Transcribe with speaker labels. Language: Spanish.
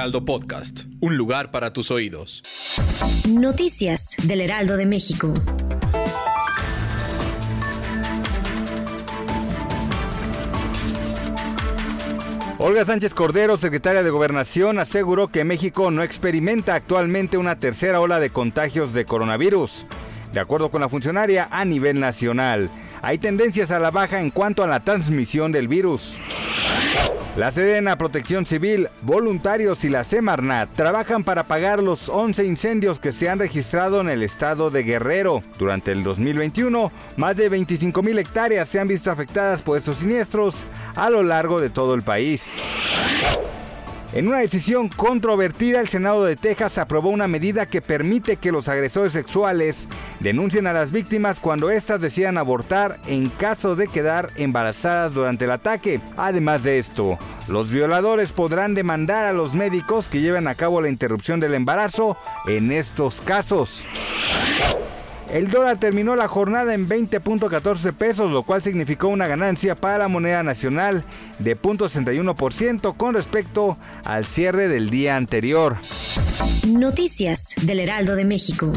Speaker 1: Heraldo Podcast, un lugar para tus oídos.
Speaker 2: Noticias del Heraldo de México.
Speaker 3: Olga Sánchez Cordero, secretaria de Gobernación, aseguró que México no experimenta actualmente una tercera ola de contagios de coronavirus. De acuerdo con la funcionaria, a nivel nacional, hay tendencias a la baja en cuanto a la transmisión del virus. La Sedena, Protección Civil, voluntarios y la Semarnat trabajan para apagar los 11 incendios que se han registrado en el estado de Guerrero. Durante el 2021, más de 25 mil hectáreas se han visto afectadas por estos siniestros a lo largo de todo el país. En una decisión controvertida, el Senado de Texas aprobó una medida que permite que los agresores sexuales denuncien a las víctimas cuando éstas decidan abortar en caso de quedar embarazadas durante el ataque. Además de esto, los violadores podrán demandar a los médicos que lleven a cabo la interrupción del embarazo en estos casos. El dólar terminó la jornada en 20.14 pesos, lo cual significó una ganancia para la moneda nacional de 0.61% con respecto al cierre del día anterior.
Speaker 2: Noticias del Heraldo de México.